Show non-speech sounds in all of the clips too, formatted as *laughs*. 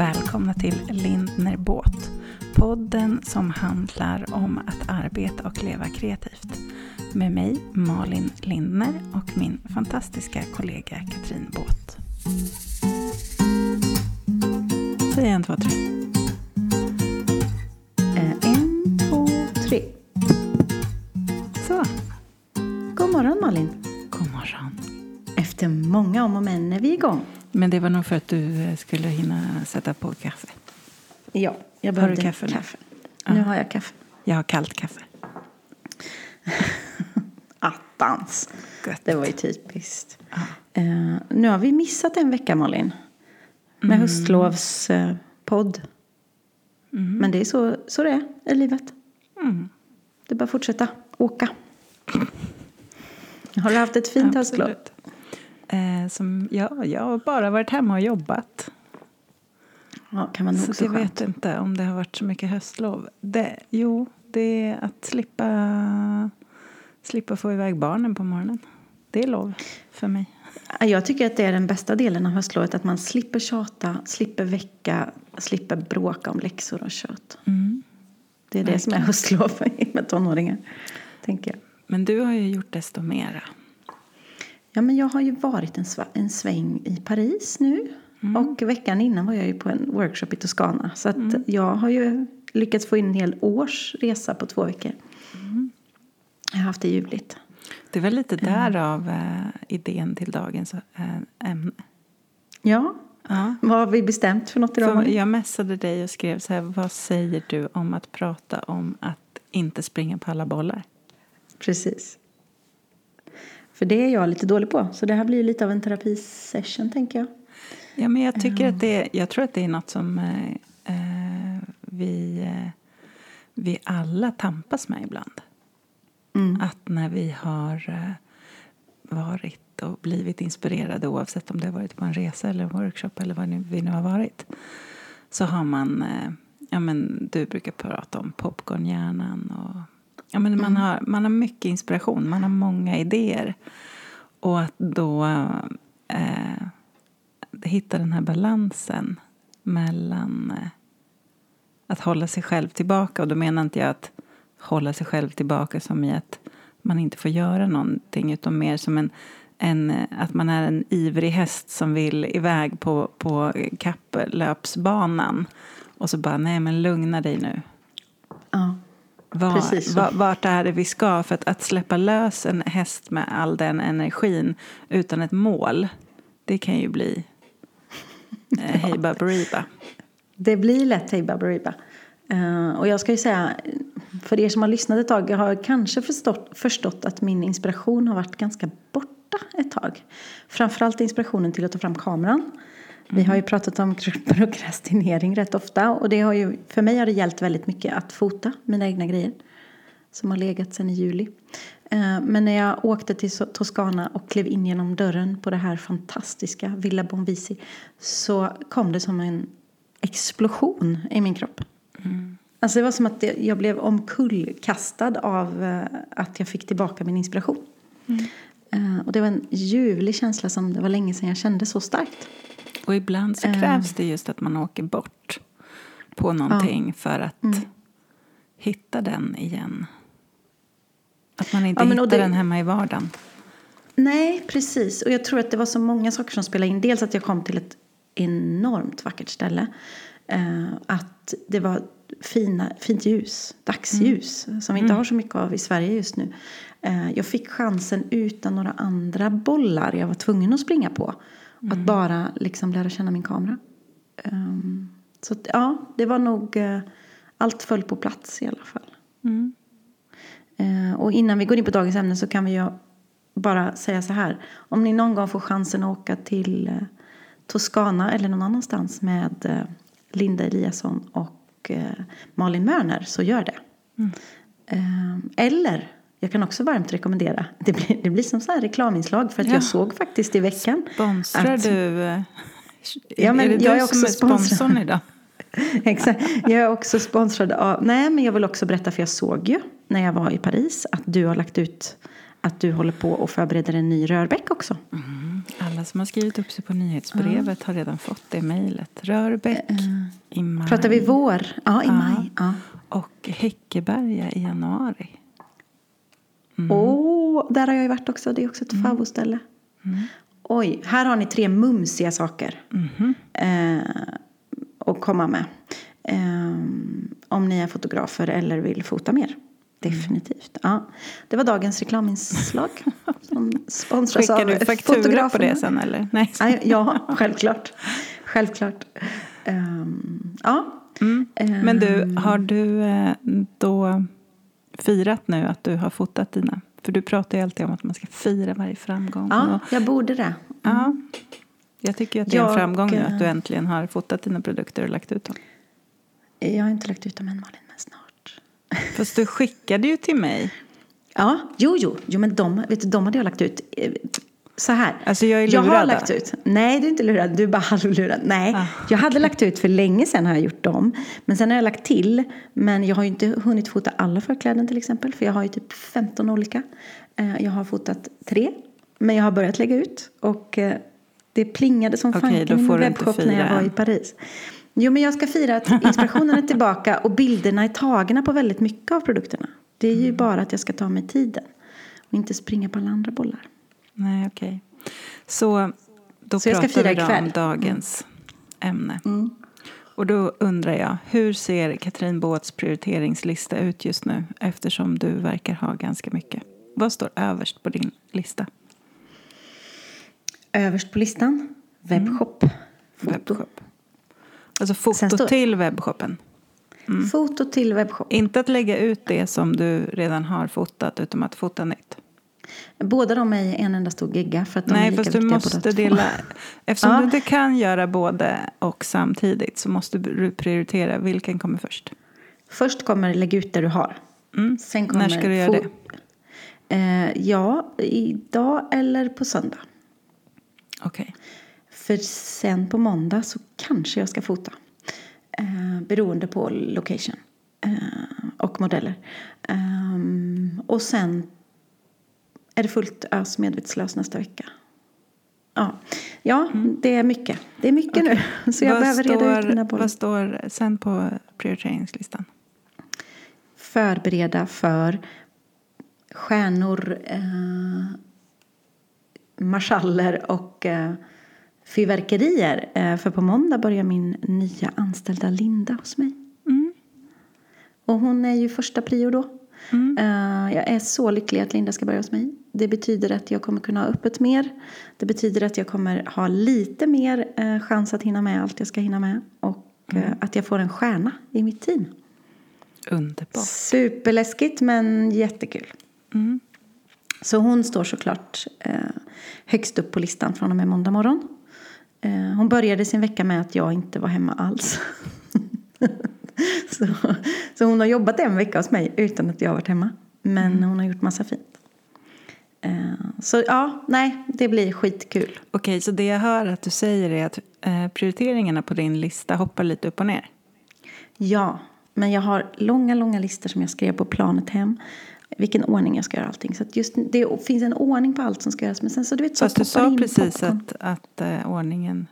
välkomna till Lindner Båt. Podden som handlar om att arbeta och leva kreativt. Med mig Malin Lindner och min fantastiska kollega Katrin Båt. Säg en, två, tre. Eh, en, två, tre. Så, God morgon Malin. god morgon. Efter många om och men är vi igång. Men det var nog för att du eh, skulle hinna sätta på kaffe. Ja, jag Har du behövde kaffe nu? kaffe. Nu har jag kaffe. Jag har kallt kaffe. *laughs* Attans. Gött. Det var ju typiskt. Ja. Eh, nu har vi missat en vecka Malin. Med Mm. höstlovspodd. podd. Men det är så, så det är i livet. Mm. Det är bara att fortsätta åka. Har du haft ett fint höstlov? Eh, som, ja, jag har bara varit hemma och jobbat. Ja, kan man nog Så jag skönt. vet inte om det har varit så mycket höstlov. Det, jo, det är att slippa, slippa få iväg barnen på morgonen. Det är lov för mig. Jag tycker att det är den bästa delen av höstlovet. Att man slipper tjata, slipper väcka, slipper bråka om läxor och kött. Mm. Det är det som är höstlov med tonåringar. Tänker jag. Men du har ju gjort desto mera. Ja, men jag har ju varit en, en sväng i Paris nu. Och veckan innan var jag ju på en workshop i Toscana. Så att jag har ju lyckats få in en hel års resa på två veckor. Jag har haft det ljuvligt. Det är väl lite därav eh, idén till dagens eh, ämne. Ja, Ja. vad har vi bestämt för något idag? För jag messade dig och skrev så här, vad säger du om att prata om att inte springa på alla bollar? Precis. För det är jag lite dålig på. Så det här blir lite av en terapisession tänker jag. Ja, men jag, tycker att det, jag tror att det är något som eh, eh, vi, eh, vi alla tampas med ibland. Mm. Att när vi har eh, varit och blivit inspirerade oavsett om det har varit på en resa eller en workshop eller vad vi nu har varit så har man, eh, ja men du brukar prata om popcornhjärnan och ja men man, har, man har mycket inspiration, man har många idéer och att då eh, hitta den här balansen mellan eh, att hålla sig själv tillbaka. Och då menar inte jag att hålla sig själv tillbaka som i att man inte får göra någonting utan mer som en, en, att man är en ivrig häst som vill iväg på, på kapplöpsbanan och så bara, nej men lugna dig nu. Var, vart är det vi ska? För att, att släppa lös en häst med all den energin utan ett mål, det kan ju bli eh, *laughs* hej baberiba. Det blir lätt Hej Baberiba. Uh, och jag ska ju säga, för er som har lyssnat ett tag, jag har kanske förstått, förstått att min inspiration har varit ganska borta ett tag. Framförallt inspirationen till att ta fram kameran. Vi har ju pratat om prokrastinering rätt ofta och det har ju, för mig har det hjälpt väldigt mycket att fota mina egna grejer. Som har legat sedan i juli. Eh, Men när jag åkte till Toscana och klev in genom dörren på det här fantastiska Villa Bonvisi så kom det som en explosion i min kropp. Alltså det var som att jag blev omkullkastad av eh, att jag fick tillbaka min inspiration. Eh, Och det var en ljuvlig känsla som det var länge sedan jag kände så starkt. Och ibland så Eh. krävs det just att man åker bort på någonting för att Mm. hitta den igen. Att man inte Ja, hittar det- den hemma i vardagen. Nej, precis. Och jag tror att det var så många saker som spelade in. Dels att jag kom till ett enormt vackert ställe. Eh, att det var fina, fint ljus, dagsljus, som vi inte har så mycket av i Sverige just nu. Eh, jag fick chansen utan några andra bollar jag var tvungen att springa på. Att bara liksom lära känna min kamera. Ehm, så att, ja, det var nog... eh, allt föll på plats i alla fall. Mm. Eh, Och innan vi går in på dagens ämne så kan vi ju bara säga så här. Om ni någon gång får chansen att åka till eh, Toscana eller någon annanstans med eh, Linda Eliasson och Malin Mörner så gör det. Eh, Eller, jag kan också varmt rekommendera, det blir, det blir som så här reklaminslag för att Ja. jag såg faktiskt i veckan Sponsrar att- du? eh, Ja, men är det jag du är som också är sponsrad. sponsorn idag? *laughs* Exakt. Jag är också sponsrad av... Nej, men jag vill också berätta, för jag såg ju när jag var i Paris att du har lagt ut att du håller på och förbereder en ny rörbäck också. Alla som har skrivit upp sig på nyhetsbrevet har redan fått det mejlet. Rörbäck i maj. Pratar vi vår? Ja, i maj. Ja. Och Häckeberga i januari. Åh, där har jag ju varit också. Det är också ett Mm. favoritställe. Oj, här har ni tre mumsiga saker Mhm. eh, att komma med. Eh, om ni är fotografer eller vill fota mer. Definitivt. Ja. Det var dagens reklaminslag *laughs* som sponsras Skickar du faktura på det sen eller? Nej. Ja, självklart. Självklart. Ehm, ja. Ehm, Men du, har du eh, då firat nu att du har fotat dina? För du pratar ju alltid om att man ska fira varje framgång. Ja, Och, jag borde det. ja, jag tycker att det är en framgång nu eh, att du äntligen har fotat dina produkter och lagt ut dem. Jag har inte lagt ut dem än Malin, men snart. *laughs* Fast du skickade ju till mig. Ja, jo, jo, jo men de, vet du, de hade jag lagt ut. Så här. Alltså, jag är Jag har lurad, lagt ut. Nej, du är inte lurad. Du är bara *laughs* halvlurad. Nej, Ah, jag hade lagt ut för länge sedan har jag gjort dem. Men sen har jag lagt till. Men jag har ju inte hunnit fota alla förkläden till exempel. För jag har ju typ 15 olika. Eh, Jag har fotat tre. Men jag har börjat lägga ut. Och eh, det plingade som Okej, fanken i min webbshop när jag var i Paris. Jo, men jag ska fira att inspirationen är tillbaka och bilderna är tagna på väldigt mycket av produkterna. Det är ju Mm. bara att jag ska ta mig tiden och inte springa på alla andra bollar. Nej, okej. Så då Så pratar vi då om dagens ämne. Och då undrar jag, hur ser Katrin Båths prioriteringslista ut just nu? Eftersom du verkar ha ganska mycket. Vad står överst på din lista? Överst på listan, webbshop. Foto. Webbshop. Alltså foto står- till webbshoppen. Foto till webbshop. Inte att lägga ut det som du redan har fotat, utan att fota nytt. Båda de är en enda stor gegga för att de är Nej, lika fast du måste dela. *laughs* Eftersom Ja. du inte kan göra både och samtidigt så måste du prioritera vilken kommer först. Först kommer lägg ut det du har. Mm. Sen kommer När ska du göra det? Eh, ja, idag eller på söndag. Okej. För sen på måndag så kanske jag ska fota. Eh, beroende på location eh, och modeller. Ehm, och sen är det fullt ös medvetslös nästa vecka. Ja, ja det är mycket. Det är mycket nu. Så jag Mm. Vad behöver reda ut står- mina bollar. Vad står sen på prioriteringslistan? Förbereda för stjärnor, eh, marschaller och eh, fyrverkerier. Eh, för på måndag börjar min nya anställda Linda hos mig. Mm. Och hon är ju första prio då. Eh, jag är så lycklig att Linda ska börja hos mig. Det betyder att jag kommer kunna ha öppet mer. Det betyder att jag kommer ha lite mer eh, chans att hinna med allt jag ska hinna med. Och eh, att jag får en stjärna i mitt team. Underbart. Superläskigt men jättekul. Mm. Så hon står såklart högst upp på listan från och med måndag morgon. Hon började sin vecka med att jag inte var hemma alls. *laughs* *laughs* så, så hon har jobbat en vecka hos mig utan att jag har varit hemma. Men hon har gjort massa fint. Eh, så ja, nej, det blir skitkul. Okej, så det jag hör att du säger är att eh, prioriteringarna på din lista hoppar lite upp och ner. Ja, men jag har långa, långa listor som jag skrev på planet hem. Vilken ordning jag ska göra allting. Så just det finns en ordning på allt som ska göras. Men sen så du vet så Fast du sa precis popcorn. att, att eh, ordningen...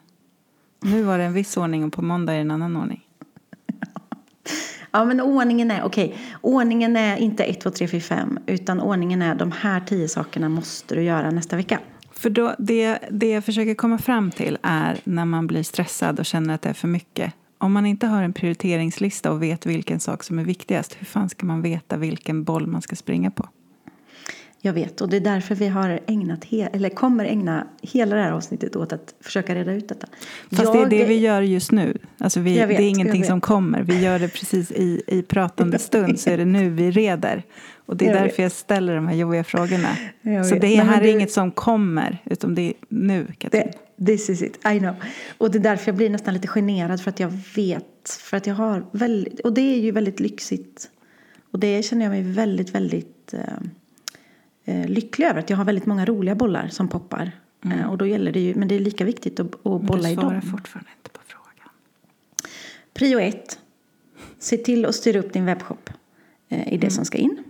Nu var det en viss ordning och på måndag är det en annan ordning. Ja, men ordningen är, okej, ordningen är inte 1, 2, 3, 4, 5. Utan ordningen är de här tio sakerna måste du göra nästa vecka. För då, det, det jag försöker komma fram till är när man blir stressad och känner att det är för mycket. Om man inte har en prioriteringslista och vet vilken sak som är viktigast, hur fan ska man veta vilken boll man ska springa på? Jag vet, och det är därför vi har ägnat, eller kommer ägna hela det här avsnittet åt att försöka reda ut detta. Fast det är Jag- det vi gör just nu. Alltså vi, Jag vet, det är jag ingenting som kommer. Vi gör det precis i, i pratande stund så är det nu vi reder. Och det är Jag därför vet. jag ställer de här jobbiga frågorna. Jag Så det här är du- inget som kommer, utan det är nu, Katrin. Det, this is it, I know. Och det är därför jag blir nästan lite generad för att jag vet, för att jag har väldigt, och det är ju väldigt lyxigt. Och det känner jag mig väldigt, väldigt eh, lycklig över. Att jag har väldigt många roliga bollar som poppar. Eh, och då gäller det ju, men det är lika viktigt att, att bolla du i svarar dem. fortfarande inte på frågan. Prio ett. Se till att styra upp din webbshop eh, i det som ska in.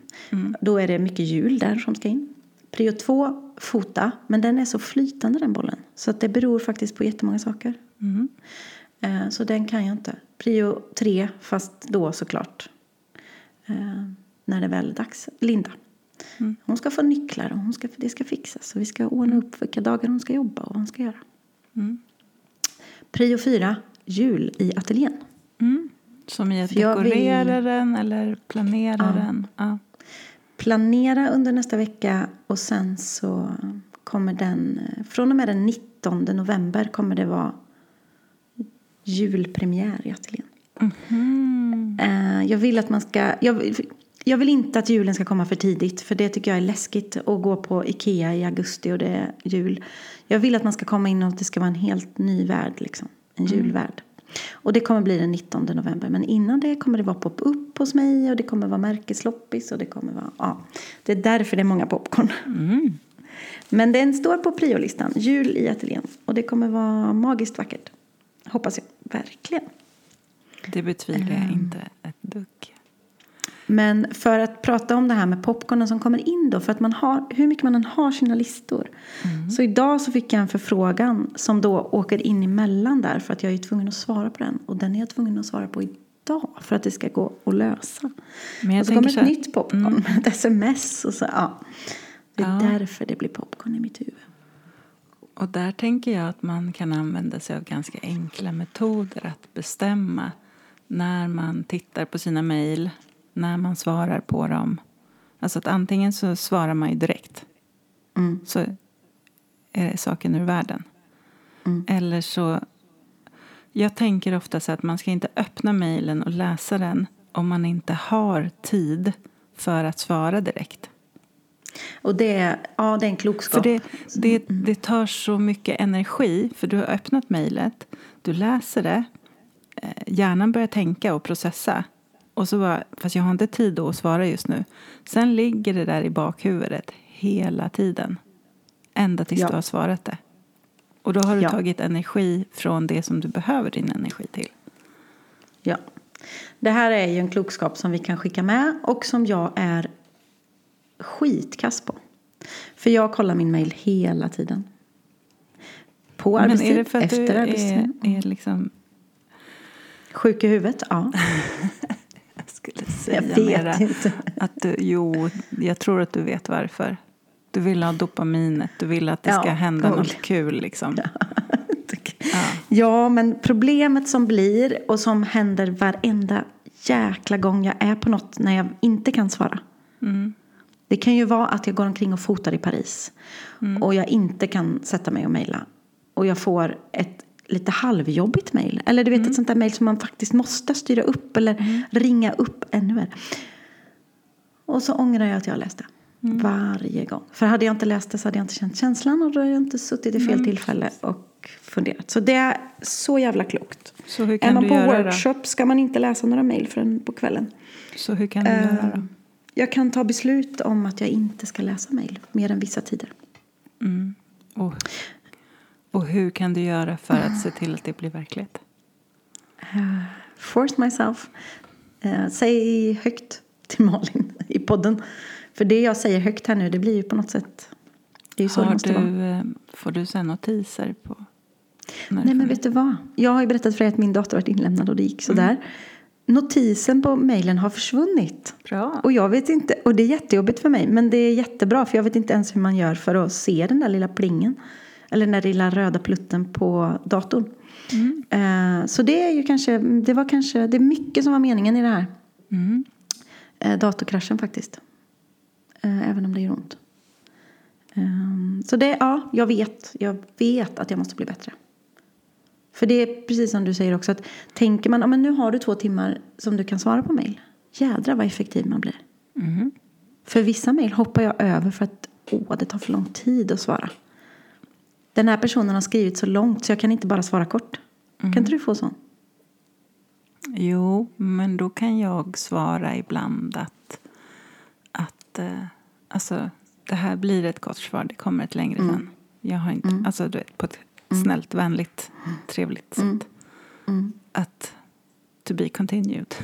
Då är det mycket hjul där som ska in. Prio två, fota. Men den är så flytande den bollen. Så att det beror faktiskt på jättemånga saker. Mm. Eh, så den kan jag inte. Prio tre, fast då såklart. Eh, när det väl är dags. Linda. Mm. Hon ska få nycklar och hon ska, det ska fixas. Och vi ska ordna upp vilka dagar hon ska jobba och vad hon ska göra. Mm. Prio fyra, jul i ateljén. Mm. Som i att dekorera den eller planera Ja. den. Ja. planera under nästa vecka och sen så kommer den, från och med den 19 november kommer det vara julpremiär i ateljén. Mhm. Eh, Jag vill att man ska, jag, jag vill inte att julen ska komma för tidigt för det tycker jag är läskigt att gå på Ikea i augusti och det är jul. Jag vill att man ska komma in och att det ska vara en helt ny värld liksom, en julvärld. Och det kommer bli den 19 november. Men innan det kommer det vara pop-up hos mig och det kommer vara märkesloppis och det kommer vara, ja. Det är därför det är många popcorn. Mm. Men den står på priolistan, jul i ateljén. Och det kommer vara magiskt vackert. Hoppas jag, verkligen. Det betvivlar Ehm. jag inte ett dugg. Men för att prata om det här med popcornen som kommer in då, för att man har, hur mycket man än har sina listor. Så idag så fick jag en förfrågan som då åker in emellan där för att jag är tvungen att svara på den. Och den är jag tvungen att svara på idag för att det ska gå att lösa. Men jag och så kommer ett så nytt popcorn med ett sms och så, ja. Det är Ja. därför det blir popcorn i mitt huvud. Och där tänker jag att man kan använda sig av ganska enkla metoder att bestämma när man tittar på sina mejl, när man svarar på dem. Alltså att antingen så svarar man ju direkt, Mm. så är saken ur världen. Mm. Eller så... Jag tänker ofta så att man ska inte öppna mejlen och läsa den om man inte har tid för att svara direkt. Och det ja, det är en klokskap. För det, det, det tar så mycket energi, för du har öppnat mejlet, du läser det, eh, hjärnan börjar tänka och processa. Och så bara, fast jag har inte tid att svara just nu. Sen ligger det där i bakhuvudet hela tiden. Ända tills Ja. du har svarat det. Och då har du Ja. tagit energi från det som du behöver din energi till. Ja. Det här är ju en klokskap som vi kan skicka med och som jag är skitkass på. För jag kollar min mail hela tiden. På Men arbetstid, är det för att efter du arbetstid. är, är liksom... Sjuk i huvudet? Ja. *laughs* Säga Jag vet mera inte. att du, jo, jag tror att du vet varför. Du vill ha dopaminet, du vill att det Ja, ska hända något förmodligen. kul liksom. *laughs* Ja. Ja, men problemet som blir och som händer varenda jäkla gång jag är på något när jag inte kan svara. Mm. Det kan ju vara att jag går omkring och fotar i Paris Mm. och jag inte kan sätta mig och mejla. Och jag får ett lite halvjobbigt mejl. Eller du vet Mm. ett sånt där mejl som man faktiskt måste styra upp eller ringa upp ännu mer. Och så ångrar jag att jag läste. Mm. Varje gång. För hade jag inte läst det så hade jag inte känt känslan och då hade jag inte suttit i fel Mm. tillfälle och funderat. Så det är så jävla klokt. Så hur Är kan man du på workshop ska man inte läsa några mejl förrän på kvällen. då? Så hur kan du Eh, göra då? Jag kan ta beslut om att jag inte ska läsa mejl mer än vissa tider. Mm. Och, och hur kan du göra för att se till att det blir verklighet? Uh, force myself. Uh, säg högt till Malin *laughs* i podden. För det jag säger högt här nu, det blir ju på något sätt... Det är så det Har vara. du, eh, får du sen notiser på? Nej men vet du vad? Jag har ju berättat för dig att min dator varit inlämnad och det gick sådär. Notisen på mejlen har försvunnit. Bra. Och jag vet inte, och det är jättejobbigt för mig, men det är jättebra för jag vet inte ens hur man gör för att se den där lilla plingen. Eller den där lilla röda plutten på datorn. Mm. Eh, så det är ju kanske, det var kanske, det är mycket som var meningen i det här. Mm. Eh, datorkraschen faktiskt. Eh, även om det gör ont. Ehm, så det, ja, jag vet. Jag vet att jag måste bli bättre. För det är precis som du säger också att tänker man, ja men nu har du två timmar som du kan svara på mail. Jädrar vad effektiv man blir. Mm. För vissa mail hoppar jag över för att åh, det tar för lång tid att svara. Den här personen har skrivit så långt så jag kan inte bara svara kort. Kan inte du få sån? Jo, men då kan jag svara ibland att, att eh, alltså, det här blir ett kort svar, det kommer ett längre sen. Jag har inte, alltså du vet, på ett snällt, vänligt, trevligt sätt. Mm. Att to be continued.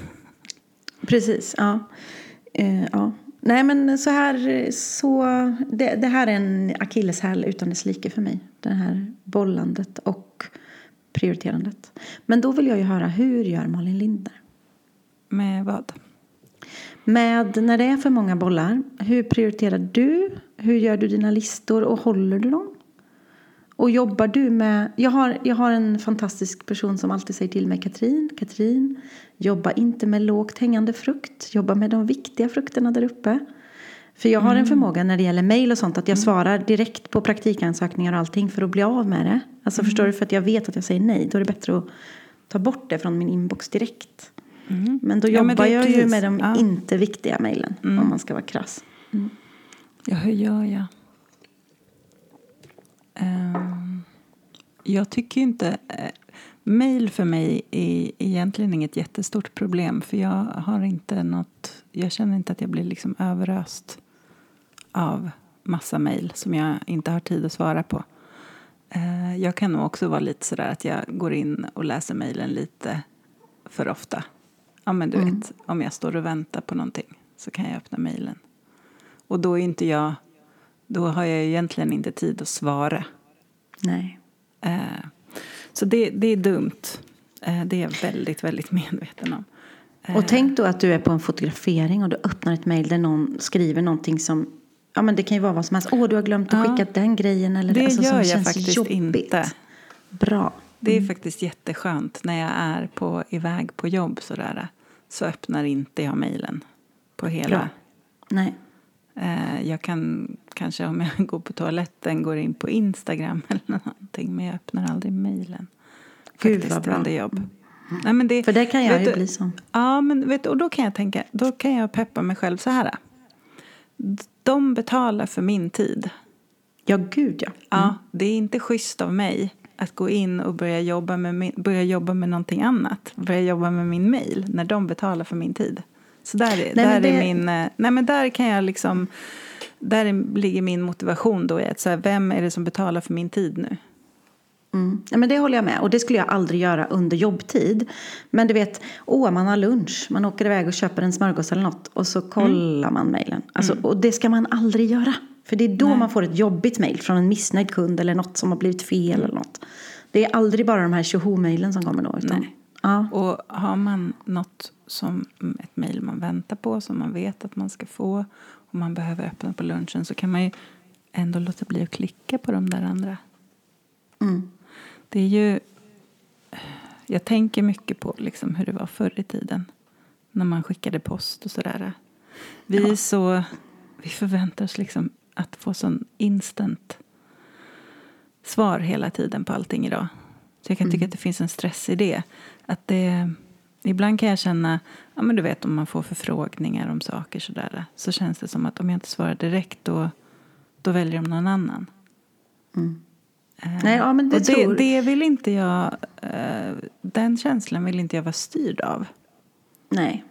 *laughs* Precis, ja. Eh, ja. Nej, men så här, så, det, det här är en akilleshäl utan dess like för mig. Det här bollandet och prioriterandet. Men då vill jag ju höra, hur gör Malin Lindner? Med vad? Med när det är för många bollar, hur prioriterar du? Hur gör du dina listor och håller du dem? Och jobbar du med... Jag har, jag har en fantastisk person som alltid säger till mig, Katrin, Katrin, jobba inte med lågt hängande frukt. Jobba med de viktiga frukterna där uppe. För jag har en mm. förmåga när det gäller mejl och sånt att jag mm. svarar direkt på praktikansökningar och allting för att bli av med det. Alltså mm. förstår du? För att jag vet att jag säger nej. Då är det bättre att ta bort det från min inbox direkt. Mm. Men då jobbar ja, men jag ju med de ja. inte viktiga mejlen mm. om man ska vara krass. Mm. Ja, hur gör jag? Um, jag tycker inte... Uh, mail för mig är egentligen inget jättestort problem för jag har inte något... Jag känner inte att jag blir liksom överöst av massa mejl som jag inte har tid att svara på. Uh, jag kan nog också vara lite sådär att jag går in och läser mejlen lite för ofta. Ja, men du mm. vet, om jag står och väntar på någonting så kan jag öppna mejlen. Och då är inte jag då har jag egentligen inte tid att svara. Nej. Eh, så det, det är dumt. Eh, det är jag väldigt, väldigt medveten om. Eh. Och tänk då att du är på en fotografering och du öppnar ett mejl där någon skriver någonting som Ja men det kan ju vara vad som helst. Åh du har glömt att skicka den grejen. Eller det alltså, gör jag faktiskt jobbigt. inte. Bra. Det är mm. faktiskt jätteskönt när jag är på, iväg på jobb sådär. Så öppnar inte jag mejlen på hela. Bra. Nej. Eh, jag kan kanske om jag *laughs* går på toaletten går in på Instagram *laughs* eller någonting men jag öppnar aldrig mejlen. Gud vad bra. jobb. Nej, men det, För det kan jag ju du, bli som. Ja, men vet, och då kan jag tänka, då kan jag peppa mig själv så här. De betalar för min tid. Ja, gud ja. Mm. Ja, det är inte schysst av mig att gå in och börja jobba med, börja jobba med någonting annat. Börja jobba med min mail när de betalar för min tid. Så där, nej, där det... är min... Eh, nej, men där kan jag liksom... Där ligger min motivation då i att så här, vem är det som betalar för min tid nu? Mm. Ja, men det håller jag med. Och det skulle jag aldrig göra under jobbtid. Men du vet, åh, man har lunch. Man åker iväg och köper en smörgås eller något. Och så kollar mm. man mejlen. Alltså, mm. Och det ska man aldrig göra. För det är då Nej. man får ett jobbigt mejl från en missnöjd kund eller något som har blivit fel eller något. Det är aldrig bara de här tjoho-mejlen som kommer då. Utan, Nej. Ja. Och har man något som ett mejl man väntar på som man vet att man ska få och man behöver öppna på lunchen så kan man ju ändå låta bli att klicka på de där andra. Mm. Det är ju... Jag tänker mycket på liksom hur det var förr i tiden när man skickade post och sådär. Vi ja. så... Vi förväntar oss liksom att få sån instant svar hela tiden på allting idag. Så jag kan tycka mm. att det finns en stress i det. Att det Ibland kan jag känna, ja men du vet om man får förfrågningar om saker sådär, så känns det som att om jag inte svarar direkt då, då väljer de någon annan. Mm. Nej, ja, men det, det, tror... det vill inte jag, uh, den känslan vill inte jag vara styrd av. Nej.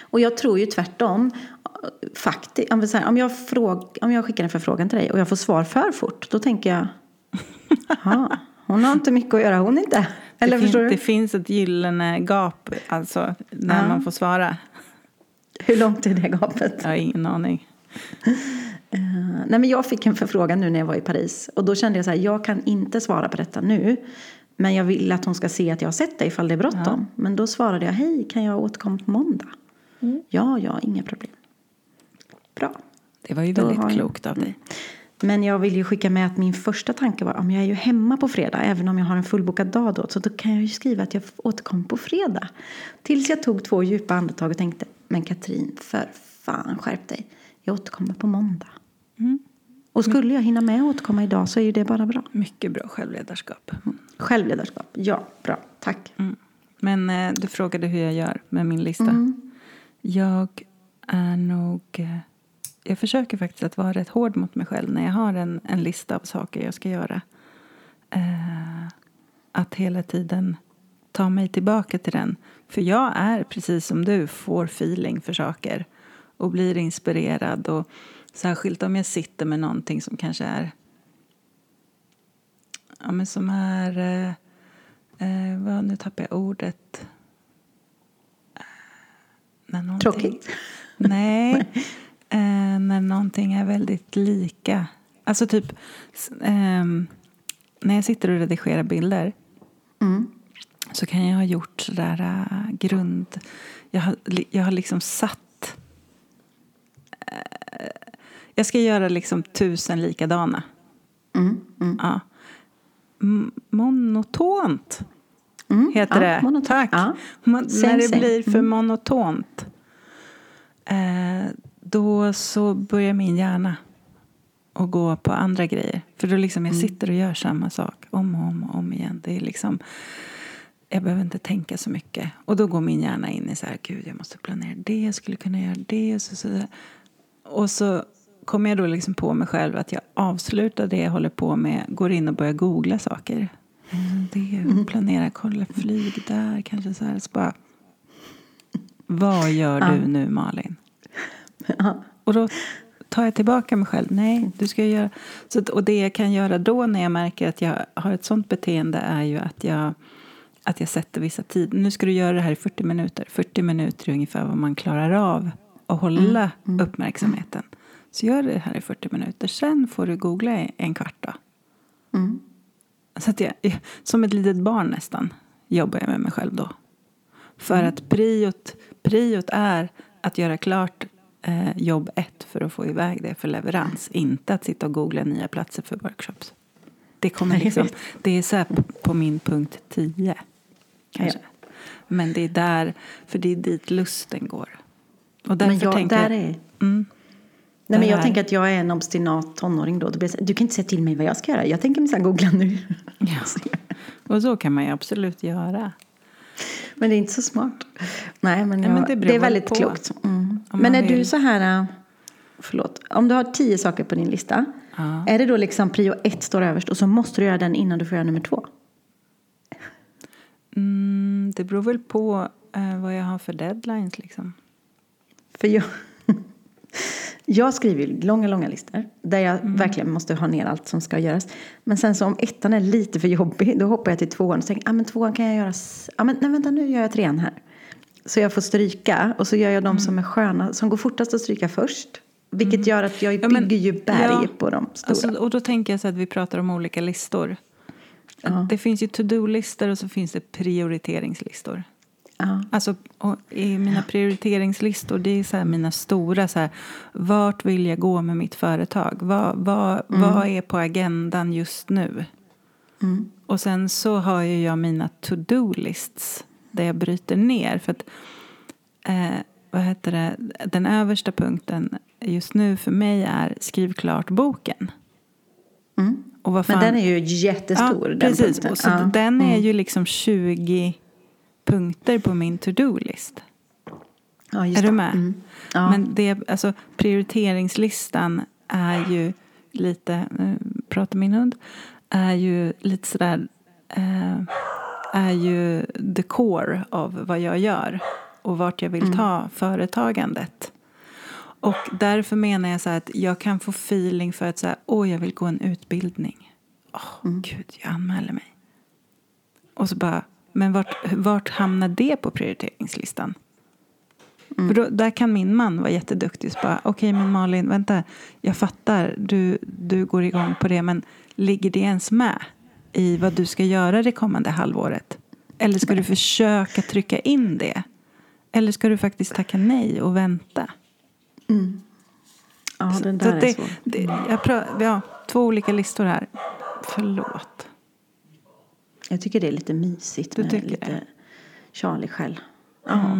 Och jag tror ju tvärtom. Faktiskt, om, jag fråg, om jag skickar en förfrågan till dig och jag får svar för fort, då tänker jag, *laughs* hon har inte mycket att göra, hon inte. Eller det, fin, det finns ett gyllene gap alltså, när ja. man får svara. Hur långt är det gapet? Jag har ingen aning. *laughs* Uh, nej men jag fick en förfrågan nu när jag var i Paris. Och då kände jag så här, jag kan inte svara på detta nu. Men jag vill att hon ska se att jag har sett det ifall det är bråttom. Ja. Men då svarade jag, hej kan jag återkomma på måndag? Mm. Ja, ja, inga problem. Bra. Det var ju väldigt klokt av dig. Men jag vill ju skicka med att min första tanke var om jag är ju hemma på fredag, även om jag har en fullbokad dag då, så då kan jag ju skriva att jag återkommer på fredag. Tills jag tog två djupa andetag och tänkte, men Katrin, för fan skärp dig. Jag återkommer på måndag. Mm. Och skulle jag hinna med att återkomma idag så är ju det bara bra. Mycket bra självledarskap. Mm. Självledarskap, ja, bra, tack. Mm. Men eh, du frågade hur jag gör med min lista. Mm. Jag är nog... Eh, jag försöker faktiskt att vara rätt hård mot mig själv när jag har en, en lista av saker jag ska göra. Eh, att hela tiden ta mig tillbaka till den. För jag är, precis som du, får feeling för saker och blir inspirerad. Och Särskilt om jag sitter med någonting som kanske är... Ja, men som är... Eh, eh vad, nu tappar jag ordet. Tråkigt? Nej. *laughs* Eh, när någonting är väldigt lika. Alltså typ ehm, när jag sitter och redigerar bilder Mm. så kan jag ha gjort sådär äh, grund... Jag har, jag har liksom satt... eh, jag ska göra liksom tusen likadana. Mm. Mm. Ja. Monotont Mm. heter ja, det. monotont. Tack. Ja. Man, Same, när det same. blir för Mm. monotont eh, då så börjar min hjärna att gå på andra grejer. För då liksom Mm. jag sitter och gör samma sak om och om, och om igen. Det är liksom, jag behöver inte tänka så mycket. Och då går min hjärna in i så här, gud jag måste planera det, jag skulle kunna göra det. Och så, så, och så kommer jag då liksom på mig själv att jag avslutar det jag håller på med, går in och börjar googla saker. Mm, Det, planera, kolla flyg där, kanske så här. Så bara, vad gör du nu Malin? *laughs* Ja. Och då tar jag tillbaka mig själv. Nej, du ska göra... Så, och det jag kan göra då när jag märker att jag har ett sånt beteende är ju att jag, att jag sätter vissa tider. Nu ska du göra det här i 40 minuter. 40 minuter är ungefär vad man klarar av att hålla uppmärksamheten. Så gör det här i 40 minuter. Sen får du googla i en kvart då. Mm. Så att jag, som ett litet barn nästan jobbar jag med mig själv då. För att priot, priot är att göra klart eh, jobb ett för att få iväg det för leverans. Inte att sitta och googla nya platser för workshops. Det, kommer *laughs* liksom, det är så på, min punkt 10. Kanske. Men det är där, för det är dit lusten går. Och därför Men jag, tänker där är... mm, Nej, men jag tänker att jag är en obstinat tonåring då. blir du kan inte säga till mig vad jag ska göra. Jag tänker minsann googla nu. *laughs* ja. Och så kan man ju absolut göra. Men det är inte så smart. Nej, men, Nej, jag, men det det, är väldigt på. klokt. Mm. Men är du vill. så här... äh, Förlåt. Om du har tio saker på din lista. Ja. Är det då liksom prio ett står överst och så måste du göra den innan du får göra nummer två? Mm, det beror väl på eh, vad jag har för deadlines liksom. För jag, jag skriver långa, långa listor där jag Mm. verkligen måste ha ner allt som ska göras. Men sen så om ettan är lite för jobbig, då hoppar jag till tvåan och tänker, ah, men tvåan kan jag göra, ah, men nej vänta nu gör jag trean här. Så jag får stryka och så gör jag de Mm. som är sköna, som går fortast att stryka först. Vilket gör att jag Ja, men- bygger ju berg ja, på de stora. Alltså, och då tänker jag så att vi pratar om olika listor. Ja. Det finns ju to-do-listor och så finns det prioriteringslistor. Ja. Alltså, I mina prioriteringslistor, det är så här mina stora, så här, vart vill jag gå med mitt företag? Vad, vad, vad är på agendan just nu? Mm. Och sen så har ju jag mina to-do-lists där jag bryter ner. För att, eh, vad heter det, den översta punkten just nu för mig är skriv klart boken. Mm. Och vad Men fan- den är ju jättestor. Ja, den precis. punkten. Och så Ja. Den är Mm. ju liksom 20 punkter på min to-do-list. Ja, Är du med? Mm. Ja. Men det, alltså, prioriteringslistan är ju lite, nu pratar min hund, är ju lite sådär, eh, är ju the core av vad jag gör och vart jag vill Mm. ta företagandet. Och därför menar jag så att jag kan få feeling för att så här, åh, jag vill gå en utbildning. Åh, Mm. gud, jag anmäler mig. Och så bara, men vart, vart hamnar det på prioriteringslistan? Mm. Då, där kan min man vara jätteduktig. Så Okej, men Malin, vänta. Jag fattar, du, du går igång på det. Men ligger det ens med i vad du ska göra det kommande halvåret? Eller ska du försöka trycka in det? Eller ska du faktiskt tacka nej och vänta? ja, den Så där att är det, svår. det, jag prö- ja, två olika listor här. Förlåt. Jag tycker det är lite mysigt Du med tycker lite det? Charlie själv. Ja.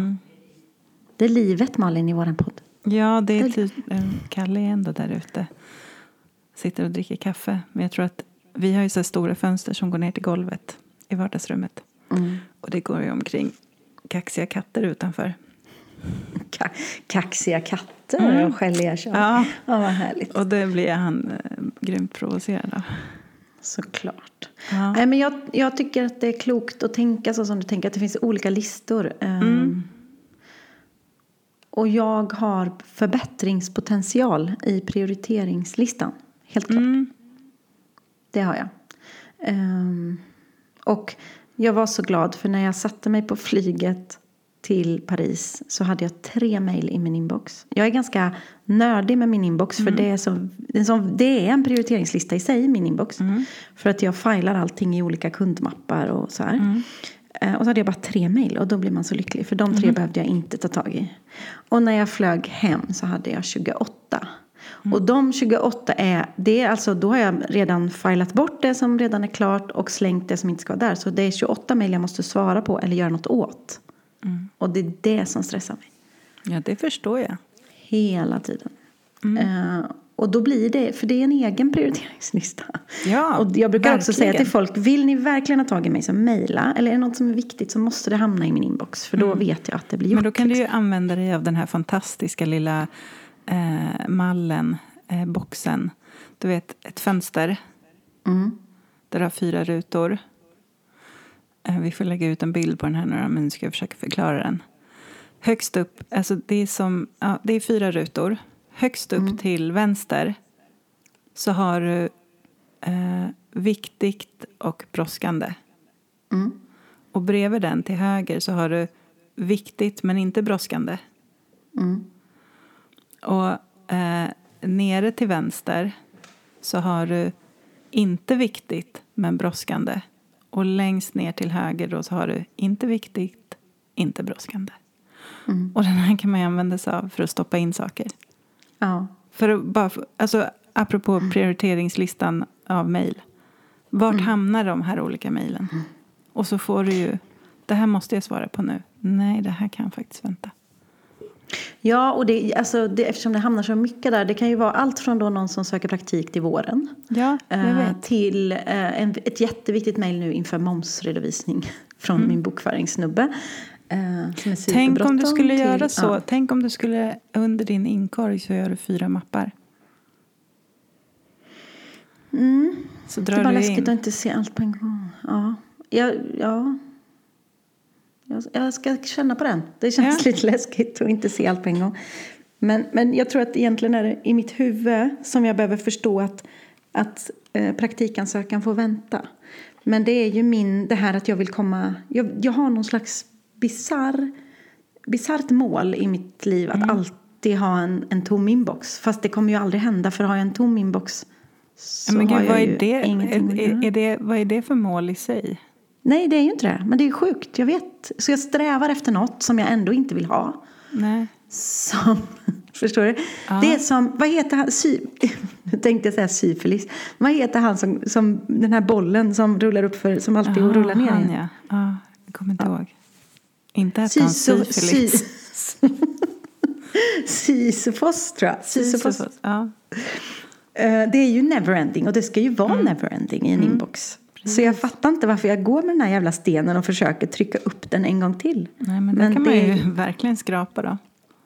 Det är livet Malin i våran podd. Ja, det är typ eh, Kalle är ändå där ute. Sitter och dricker kaffe. Men jag tror att vi har ju så stora fönster som går ner till golvet i vardagsrummet. Mm. Och det går ju omkring kaxiga katter utanför. Ka- kaxiga katter och skälliga. Mm. Ja. ja, vad härligt. Och det blir han eh, grymt provocerad av. Såklart. Ja. Nej, men jag, jag tycker att det är klokt att tänka så som du tänker. Att det finns olika listor. Ehm, Mm. Och jag har förbättringspotential i prioriteringslistan. Helt klart. Mm. Det har jag. Ehm, och jag var så glad för när jag satte mig på flyget till Paris så hade jag tre mejl i min inbox. Jag är ganska nördig med min inbox för det, är så, det, är en prioriteringslista i sig, min inbox. För att jag filar allting i olika kundmappar och så här. Eh, Och så hade jag bara tre mejl och då blir man så lycklig. För de tre behövde jag inte ta tag i. Och när jag flög hem så hade jag 28. Och de 28 är, det är alltså, då har jag redan filat bort det som redan är klart och slängt det som inte ska vara där. Så det är 28 mejl jag måste svara på eller göra något åt. Och det är det som stressar mig. Ja, det förstår jag. Hela tiden. Eh, och då blir det, för det är en egen prioriteringslista. Ja, *laughs* och jag brukar också säga verkligen. till folk, vill ni verkligen ha tag i mig så mejla. Eller är det något som är viktigt så måste det hamna i min inbox. För då vet jag att det blir gjort. Men då kan du liksom. ju använda dig av den här fantastiska lilla eh, mallen, eh, boxen. Du vet, ett fönster Mm. där du har fyra rutor. Eh, vi får lägga ut en bild på den här nu då, men nu ska jag försöka förklara den. Högst upp, alltså det är som, ja, det är fyra rutor. Högst upp till vänster så har du eh, viktigt och brådskande. Mm. Och bredvid den till höger så har du viktigt men inte brådskande. Mm. Och eh, nere till vänster så har du inte viktigt men brådskande. Och längst ner till höger då så har du inte viktigt, inte brådskande. Mm. Och den här kan man ju använda sig av för att stoppa in saker. Ja. För att bara, alltså, apropå prioriteringslistan av mejl. Vart hamnar de här olika mejlen? Och så får du ju, det här måste jag svara på nu. Nej, det här kan faktiskt vänta. Ja, och det, alltså, det, eftersom det hamnar så mycket där. Det kan ju vara allt från då någon som söker praktik till våren. Ja, eh, till eh, en, ett jätteviktigt mejl nu inför momsredovisning *laughs* från min bokföringssnubbe. Eh, Tänk om du skulle till- göra så. Ja. Tänk om du skulle under din inkorg så gör du fyra mappar. Mm. Så Det drar bara du läskigt in. att inte se allt på en gång. Ja. Ja, ja. Jag, ska känna på den. Det känns Ja. *laughs* lite läskigt att inte se allt på en gång. Men, men jag tror att egentligen är det i mitt huvud som jag behöver förstå att, att eh, praktikansökan får vänta. Men det är ju min, det här att jag vill komma, jag, jag har någon slags bizarr, bisarrt mål i mitt liv att alltid ha en, en tom inbox. Fast det kommer ju aldrig hända för har jag en tom inbox så men har gud, jag vad, är det? Är, göra. är det, vad är det för mål i sig? Nej, det är ju inte det. Men det är sjukt, jag vet. Så jag strävar efter något som jag ändå inte vill ha. Nej. Som, *laughs* förstår du? Ja. Det är som, vad heter han, sy, *laughs* tänkte jag säga syfilis. Vad heter han som, som den här bollen som rullar upp för, som alltid Jaha, rullar ner han, igen? ja. ja. Jag kommer inte ihåg. Inte hette han syfilis. sy- Sisyfos *laughs* tror jag. Sisyfos. Ja. Eh, Det är ju neverending och det ska ju vara neverending i en inbox. Så jag fattar inte varför jag går med den här jävla stenen och försöker trycka upp den en gång till. Nej, men, Men det kan man ju *laughs* verkligen skrapa då.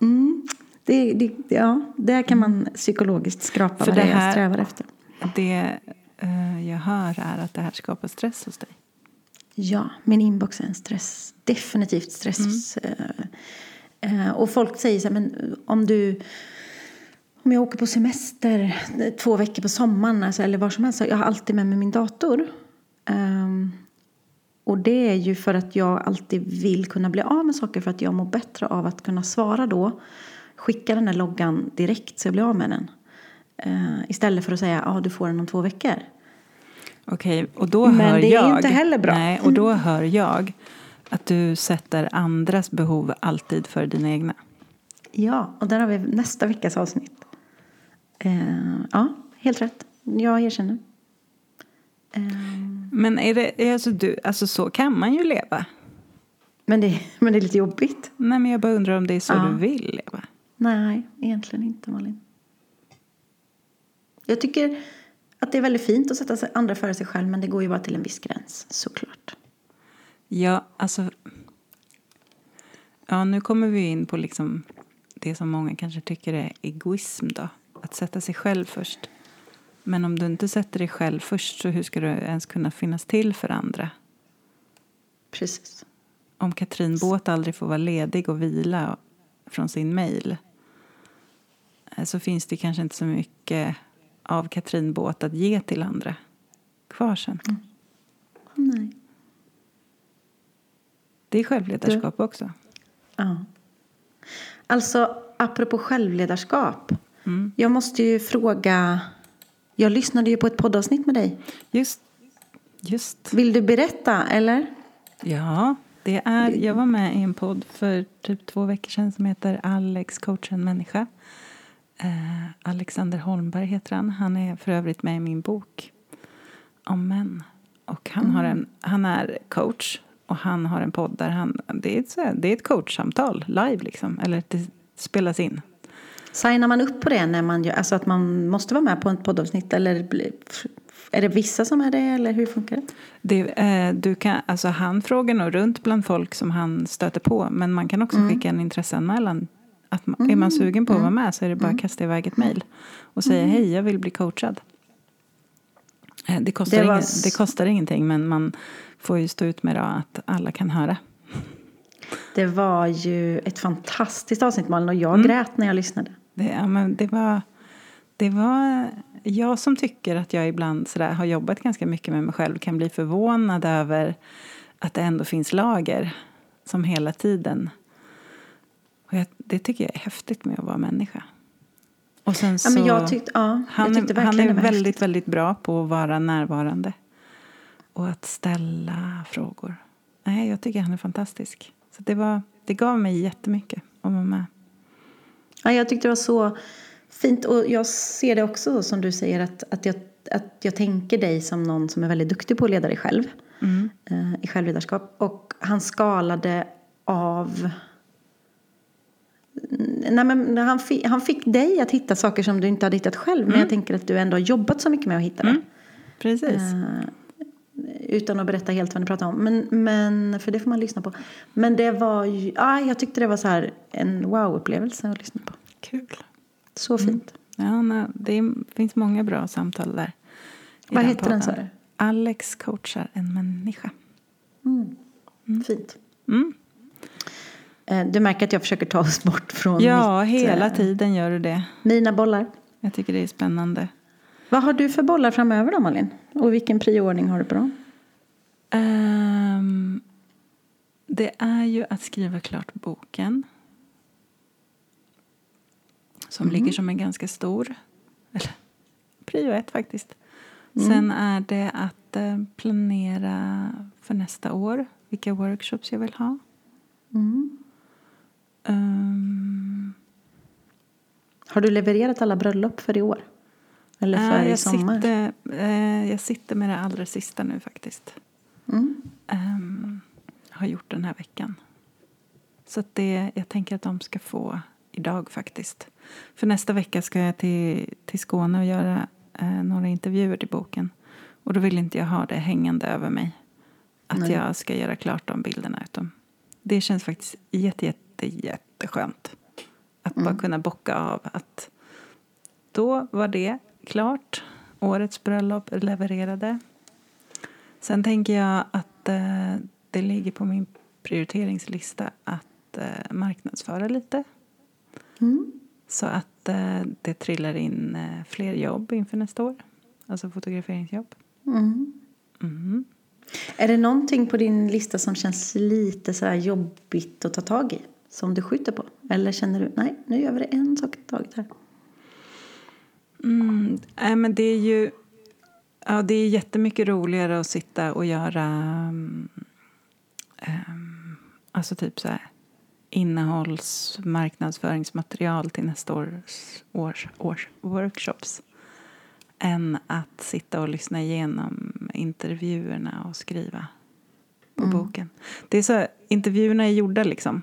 Mm. Det, det, ja, där kan man psykologiskt skrapa För vad det det är jag här- strävar efter. Det eh, jag hör är att det här skapar stress hos dig. Ja, min inbox är en stress. Definitivt stress. Mm. Eh, eh, och folk säger så här, men om du... Om jag åker på semester två veckor på sommaren alltså, eller var som helst. Jag har alltid med mig min dator. Ehm, och det är ju för att jag alltid vill kunna bli av med saker för att jag mår bättre av att kunna svara då. Skicka den här loggan direkt så jag blir av med den. Eh, istället för att säga att ah, du får den om två veckor. Okej, och då Men hör det är jag... inte heller bra. Nej, och då hör jag att du sätter andras behov alltid för dina egna. Ja, och där har vi nästa veckas avsnitt. Eh, ja, helt rätt. Jag erkänner. Eh, Men är det, alltså, du, alltså så kan man ju leva. men, det, men det är lite jobbigt. Nej, men jag bara undrar om det är så Ja. du vill leva. Nej, egentligen inte Malin. Jag tycker att det är väldigt fint att sätta andra före sig själv men det går ju bara till en viss gräns, såklart. Ja, alltså... Ja, nu kommer vi in på liksom det som många kanske tycker är egoism då. Att sätta sig själv först. Men om du inte sätter dig själv först så hur ska du ens kunna finnas till för andra? Precis. Om Katrin Båt aldrig får vara ledig och vila från sin mejl eh, så finns det kanske inte så mycket av Katrin Båt att ge till andra kvar sen. Nej. Det är självledarskap också. Ja. Alltså, apropå självledarskap. Jag måste ju fråga. Jag lyssnade ju på ett poddavsnitt med dig. Just, just. Vill du berätta, eller? Ja, det är, jag var med i en podd för typ två veckor sedan som heter Alex coach en människa. Eh, Alexander Holmberg heter han. Han är för övrigt med i min bok om män. Och han, har en, han är coach och han har en podd där han... Det är ett, det är ett coachsamtal live liksom. Eller det spelas in. Signar man upp på det när man gör, alltså att man måste vara med på ett poddavsnitt eller är det vissa som är det eller hur funkar det? Det, eh, du kan, alltså han frågar nog runt bland folk som han stöter på. Men man kan också skicka en intresseanmälan. Att man, Är man sugen på att vara med så är det bara att kasta iväg ett mejl. Och säga hej, jag vill bli coachad. Eh, det, kostar Det var ingen, det kostar ingenting men man får ju stå ut med att alla kan höra. Det var ju ett fantastiskt avsnitt Malin och jag grät när jag lyssnade. Det, ja, men det, var, det var jag som tycker att jag ibland sådär, har jobbat ganska mycket med mig själv kan bli förvånad över att det ändå finns lager som hela tiden. Och jag, det tycker jag är häftigt med att vara människa. Och sen så, Ja, tyckte, ja, han, är, han är väldigt, häftigt. väldigt bra på att vara närvarande. Och att ställa frågor. Nej, jag tycker han är fantastisk. Så det, var, det gav mig jättemycket att vara med. Ja, jag tyckte det var så fint och jag ser det också som du säger att, att, jag, att jag tänker dig som någon som är väldigt duktig på att leda dig själv. eh, I självledarskap. Och han skalade av Nej, men han, fick, han fick dig att hitta saker som du inte hade hittat själv. Men jag tänker att du ändå har jobbat så mycket med att hitta det. Precis. Eh, utan att berätta helt vad ni pratar om. Men, men, för det får man lyssna på. Men det var ju, ja, jag tyckte det var så här en wow-upplevelse att lyssna på. Kul. Så fint. Ja, nej, det är- finns många bra samtal där. Vad heter den, du? Alex coachar en människa. Fint. Mm. Eh, Du märker att jag försöker ta oss bort från Ja, mitt, hela eh, tiden gör du det. mina bollar. Jag tycker det är spännande. Vad har du för bollar framöver då Malin? Och vilken prioordning har du på dem? Ehm, det är ju att skriva klart boken. Som ligger som en ganska stor, eller *laughs* prio ett faktiskt. Sen är det att eh, planera för nästa år vilka workshops jag vill ha. Ehm, Har du levererat alla bröllop för i år? Eller för äh, i sommar? sitter, eh, jag sitter med det allra sista nu faktiskt. Mm. Ehm, har gjort den här veckan. Så det, jag tänker att de ska få idag faktiskt. För nästa vecka ska jag till, till Skåne och göra eh, några intervjuer till boken. Och då vill inte jag ha det hängande över mig. Att Nej. jag ska göra klart de bilderna. Utan det känns faktiskt jätte, jätte, jätteskönt. Att bara kunna bocka av att då var det klart. Årets bröllop levererade. Sen tänker jag att eh, det ligger på min prioriteringslista att eh, marknadsföra lite. Mm. Så att eh, det trillar in eh, fler jobb inför nästa år. Alltså fotograferingsjobb. Mm. Mhm. Är det någonting på din lista som känns lite så här jobbigt att ta tag i? Som du skjuter på? Eller känner du, nej, nu gör vi det en sak i taget här. Mm, nej, men det är ju ja, det är jättemycket roligare att sitta och göra um, um, alltså typ så här innehålls marknadsföringsmaterial till nästa års, års, års workshops än att sitta och lyssna igenom intervjuerna och skriva på boken. Det är så, intervjuerna är gjorda liksom.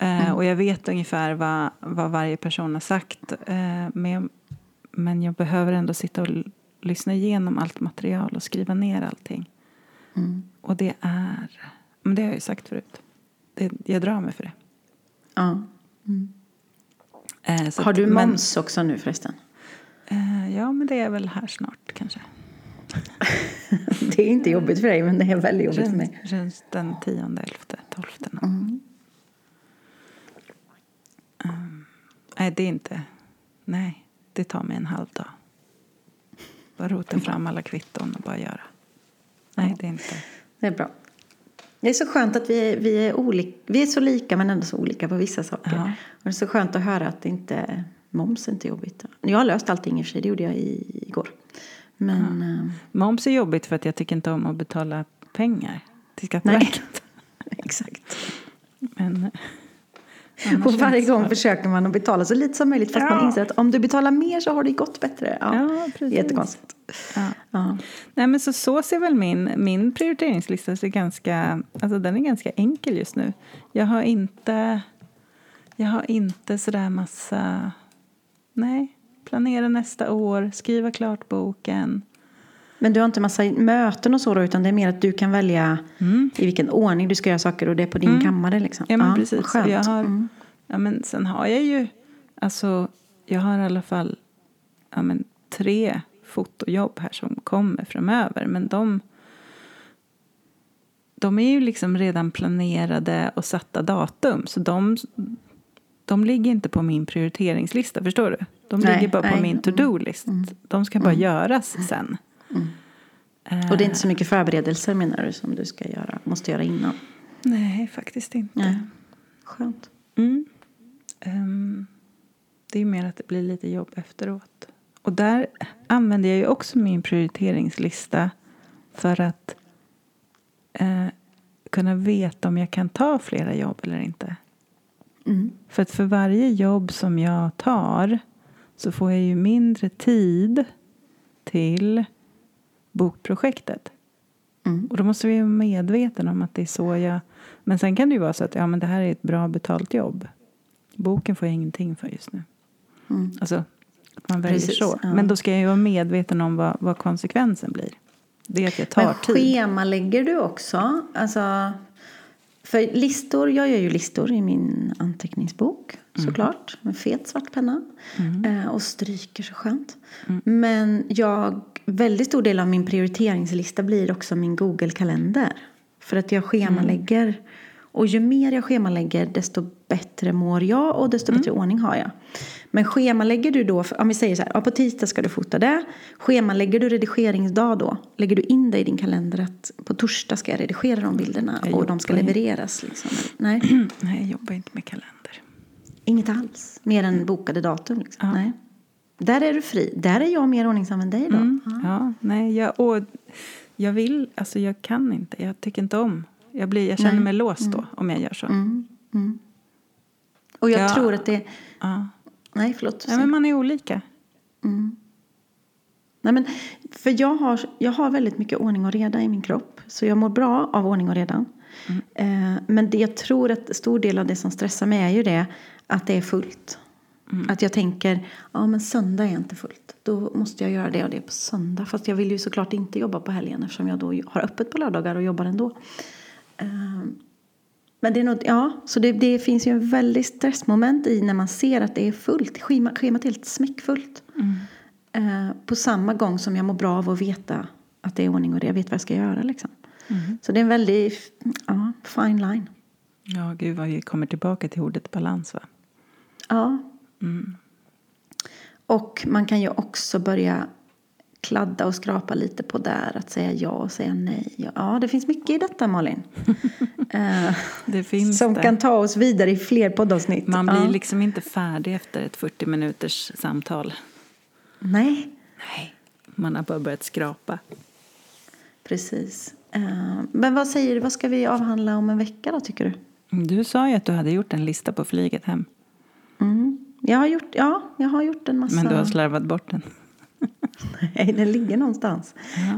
Eh, Och jag vet ungefär vad, vad varje person har sagt. Eh, men, men jag behöver ändå sitta och lyssna igenom allt material och skriva ner allting. Och det är, men det har jag ju sagt förut. Det, jag drar mig för det. Ja. Eh, så Har du men- moms också nu förresten? Eh, ja, men det är väl här snart kanske. *laughs* Det är inte jobbigt för dig men det är väldigt jobbigt för mig. runt den tionde, elfte, tolfte. Mm. Um, nej, det är inte... Nej, det tar mig en halv dag. Bara rota fram alla kvitton och bara göra. Nej, det är inte... Det är bra. Det är så skönt att vi är, vi är, olika, vi är så lika men ändå så olika på vissa saker. Ja. Och det är så skönt att höra att det inte, moms är inte jobbigt. Jag har löst allting i och för sig, det gjorde jag i, igår. Men eh, Moms är jobbigt för att jag tycker inte om att betala pengar till Skatteverket. *laughs* exakt. Men, Och varje gång försöker man att betala så lite som möjligt fast Ja. man inser att om du betalar mer så har det gått bättre. Ja, Ja, precis. Jättekonstigt. Ja. Ja. Nej, men så, så ser väl min, min prioriteringslista ganska, alltså den är ganska enkel just nu. Jag har inte, jag har inte sådär massa, nej, planera nästa år, skriva klart boken. Men du har inte massa möten och så då, utan det är mer att du kan välja Mm. i vilken ordning du ska göra saker och det är på din kammare liksom. Ja, men vad precis. Skönt. Jag har, Mm. ja, men sen har jag ju, alltså, jag har i alla fall ja, men, tre fotojobb här som kommer framöver. Men de, de är ju liksom redan planerade och satta datum. Så de, de ligger inte på min prioriteringslista, förstår du? De Nej, ligger bara på nej. min to-do-list. De ska bara göras sen. Eh, Och det är inte så mycket förberedelser menar du som du ska göra, måste göra innan? Nej, faktiskt inte. Nej. Skönt. Mm. Ehm, det är mer att det blir lite jobb efteråt. Och där använder jag ju också min prioriteringslista för att eh, kunna veta om jag kan ta flera jobb eller inte. Mm. För att för varje jobb som jag tar så får jag ju mindre tid till bokprojektet. Mm. Och då måste vi vara medvetna om att det är så jag... Men sen kan det ju vara så att ja, men det här är ett bra betalt jobb. Boken får jag ingenting för just nu. Mm. Alltså, att man väljer Precis, så. ja. Men då ska jag ju vara medveten om vad, vad konsekvensen blir. Det är att jag tar Men tid. schemalägger du också? Alltså, för listor, jag gör ju listor i min anteckningsbok Mm. såklart. Med fet svart penna. Eh, och stryker så skönt. Mm. Men jag, väldigt stor del av min prioriteringslista blir också min Google-kalender. För att jag schemalägger. Och ju mer jag schemalägger desto bättre mår jag och desto Mm. bättre ordning har jag. Men schemalägger du då, om vi säger så här, ja, på tisdag ska du fota det. Schemalägger du redigeringsdag då? Lägger du in det i din kalender att på torsdag ska jag redigera de bilderna Jag och de ska levereras? Liksom. *clears throat* Nej, Nej, jag jobbar inte med kalender. inget alls. Mer än bokade datum. Liksom. Ja. Nej. Där är du fri. Där är jag mer ordningsam än dig då. Mm. Ja, nej, jag, och jag vill, alltså jag kan inte. Jag tycker inte om. Jag, blir, jag känner Nej. mig låst då om jag gör så. Mm. Mm. Och jag Ja. tror att det... Ja. Nej, förlåt. Ja, men man är olika. Mm. Nej, men, för jag har, jag har väldigt mycket ordning och reda i min kropp. Så jag mår bra av ordning och reda. Eh, men det jag tror att stor del av det som stressar mig är ju det att det är fullt. Att jag tänker, ja men söndag är inte fullt. Då måste jag göra det och det på söndag. Fast jag vill ju såklart inte jobba på helgen eftersom jag då har öppet på lördagar och jobbar ändå. Eh, men det är något, ja, så det, det finns ju en väldigt stressmoment i när man ser att det är fullt. Schema, schemat är helt smäckfullt. Eh, på samma gång som jag mår bra av att veta att det är ordning och det. Jag vet vad jag ska göra liksom. Så det är en väldigt ja, fine line. Ja, gud vad vi kommer tillbaka till ordet balans va? Ja. Och man kan ju också börja kladda och skrapa lite på där. Att säga ja och säga nej. Ja, det finns mycket i detta Malin. *laughs* Eh, Det finns som det. kan ta oss vidare i fler poddavsnitt. Man blir ja. liksom inte färdig efter ett 40 minuters samtal. Nej, Nej. Man har bara börjat skrapa. precis. Eh, men vad säger du, vad ska vi avhandla om en vecka då tycker du? Du sa ju att du hade gjort en lista på flyget hem. Mm. Jag har gjort, ja, jag har gjort en massa. Men du har slarvat bort den. *laughs* Nej, den ligger någonstans.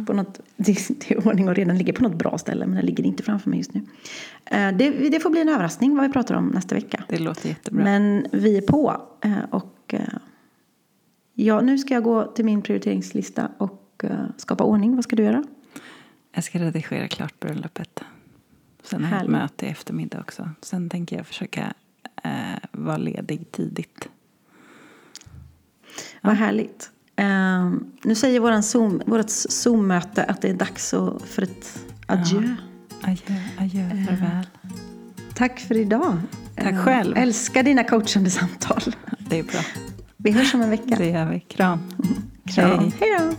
På något, det, är ordning och reda. Den ligger på något bra ställe, men den ligger inte framför mig just nu. Eh, Det, det får bli en överraskning vad vi pratar om nästa vecka. Det låter jättebra. Men vi är på. eh, Och eh, ja, nu ska jag gå till min prioriteringslista och skapa ordning. Vad ska du göra? Jag ska redigera klart bröllopet. Sen har jag ett möte i eftermiddag också. Sen tänker jag försöka eh, vara ledig tidigt. Vad härligt. Eh, nu säger våran Zoom, vårt Zoom-möte att det är dags för ett adjö. Adjö, adjö, farväl. Tack för idag. Tack Eh, själv. Älskar dina coachande samtal. Det är bra. Vi hörs om en vecka. Det gör vi. Kram. Kram. Hej. Hej då.